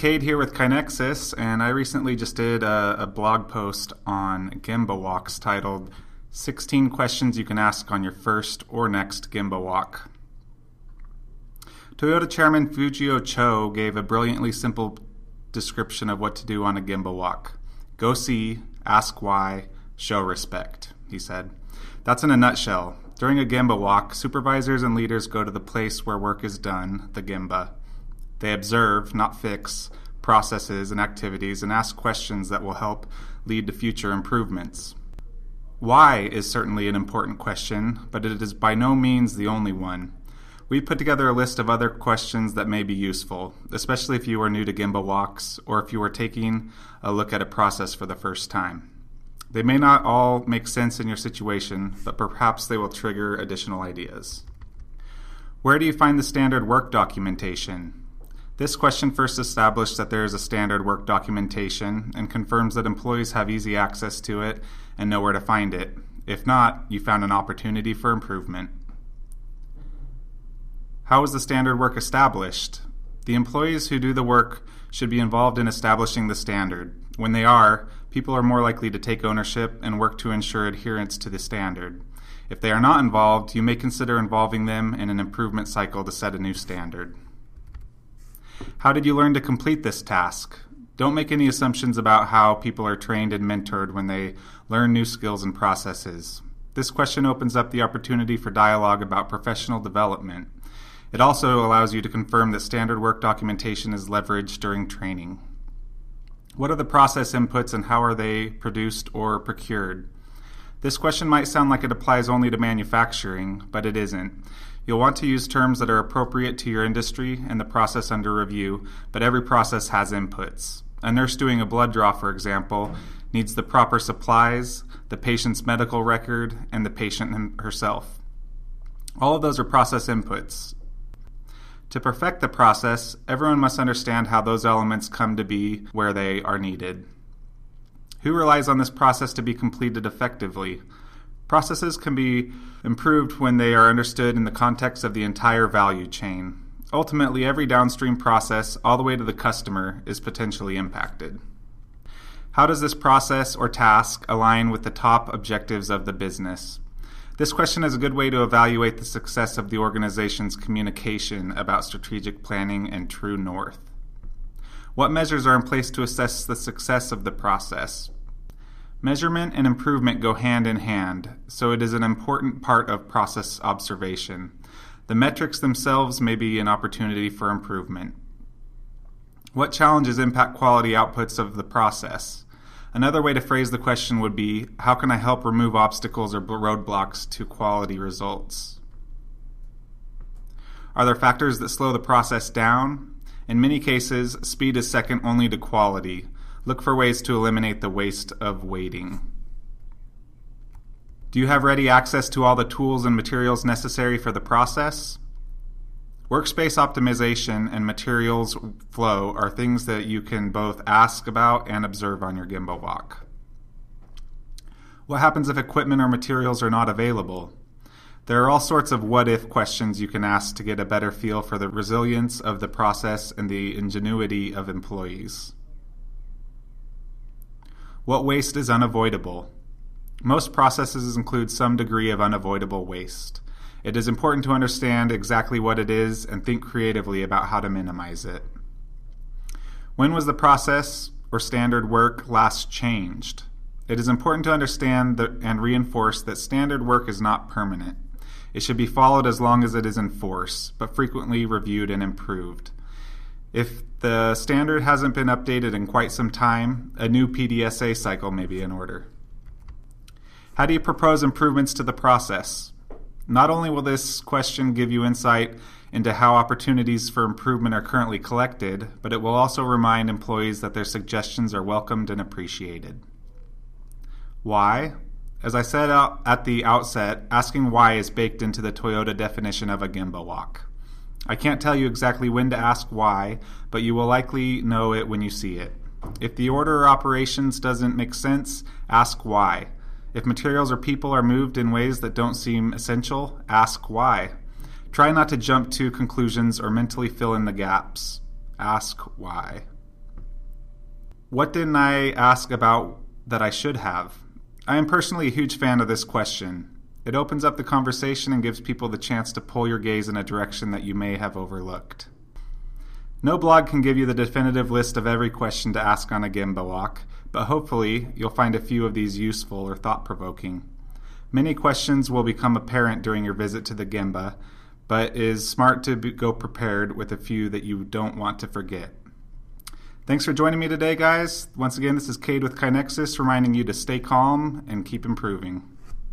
Cade here with KaiNexus, and I recently just did a, a, blog post on Gemba walks titled 16 Questions You Can Ask on Your First or Next Gemba Walk. Toyota Chairman Fujio Cho gave a brilliantly simple description of what to do on a Gemba walk go see, ask why, show respect, he said. That's in a nutshell. During a Gemba walk, supervisors and leaders go to the place where work is done, the Gemba. They observe, not fix, processes and activities and ask questions that will help lead to future improvements. Why is certainly an important question, but it is by no means the only one. We put together a list of other questions that may be useful, especially if you are new to Gemba walks or if you are taking a look at a process for the first time. They may not all make sense in your situation, but perhaps they will trigger additional ideas. Where do you find the standard work documentation? This question first established that there is a standard work documentation and confirms that employees have easy access to it and know where to find it. If not, you found an opportunity for improvement. How is the standard work established? The employees who do the work should be involved in establishing the standard. When they are, people are more likely to take ownership and work to ensure adherence to the standard. If they are not involved, you may consider involving them in an improvement cycle to set a new standard. How did you learn to complete this task? Don't make any assumptions about how people are trained and mentored when they learn new skills and processes. This question opens up the opportunity for dialogue about professional development. It also allows you to confirm that standard work documentation is leveraged during training. What are the process inputs and how are they produced or procured? This question might sound like it applies only to manufacturing, but it isn't. You'll want to use terms that are appropriate to your industry and the process under review, but every process has inputs. A nurse doing a blood draw, for example, needs the proper supplies, the patient's medical record, and the patient herself. All of those are process inputs. To perfect the process, everyone must understand how those elements come to be where they are needed. Who relies on this process to be completed effectively? Processes can be improved when they are understood in the context of the entire value chain. Ultimately, every downstream process, all the way to the customer, is potentially impacted. How does this process or task align with the top objectives of the business? This question is a good way to evaluate the success of the organization's communication about strategic planning and true north. What measures are in place to assess the success of the process? Measurement and improvement go hand in hand, so it is an important part of process observation. The metrics themselves may be an opportunity for improvement. What challenges impact quality outputs of the process? Another way to phrase the question would be How can I help remove obstacles or roadblocks to quality results? Are there factors that slow the process down? In many cases, speed is second only to quality. Look for ways to eliminate the waste of waiting. Do you have ready access to all the tools and materials necessary for the process? Workspace optimization and materials flow are things that you can both ask about and observe on your Gemba walk. What happens if equipment or materials are not available? There are all sorts of what if questions you can ask to get a better feel for the resilience of the process and the ingenuity of employees. What waste is unavoidable? Most processes include some degree of unavoidable waste. It is important to understand exactly what it is and think creatively about how to minimize it. When was the process or standard work last changed? It is important to understand and reinforce that standard work is not permanent. It should be followed as long as it is in force, but frequently reviewed and improved. If the standard hasn't been updated in quite some time, a new PDSA cycle may be in order. How do you propose improvements to the process? Not only will this question give you insight into how opportunities for improvement are currently collected, but it will also remind employees that their suggestions are welcomed and appreciated. Why? As I said at the outset, asking why is baked into the Toyota definition of a Gemba walk. I can't tell you exactly when to ask why, but you will likely know it when you see it. If the order or operations doesn't make sense, ask why. If materials or people are moved in ways that don't seem essential, ask why. Try not to jump to conclusions or mentally fill in the gaps. Ask why. What didn't I ask about that I should have? I am personally a huge fan of this question. It opens up the conversation and gives people the chance to pull your gaze in a direction that you may have overlooked. No blog can give you the definitive list of every question to ask on a Gemba walk, but hopefully you'll find a few of these useful or thought provoking. Many questions will become apparent during your visit to the Gemba, but it is smart to be, go prepared with a few that you don't want to forget. Thanks for joining me today, guys. Once again, this is Cade with KaiNexus reminding you to stay calm and keep improving.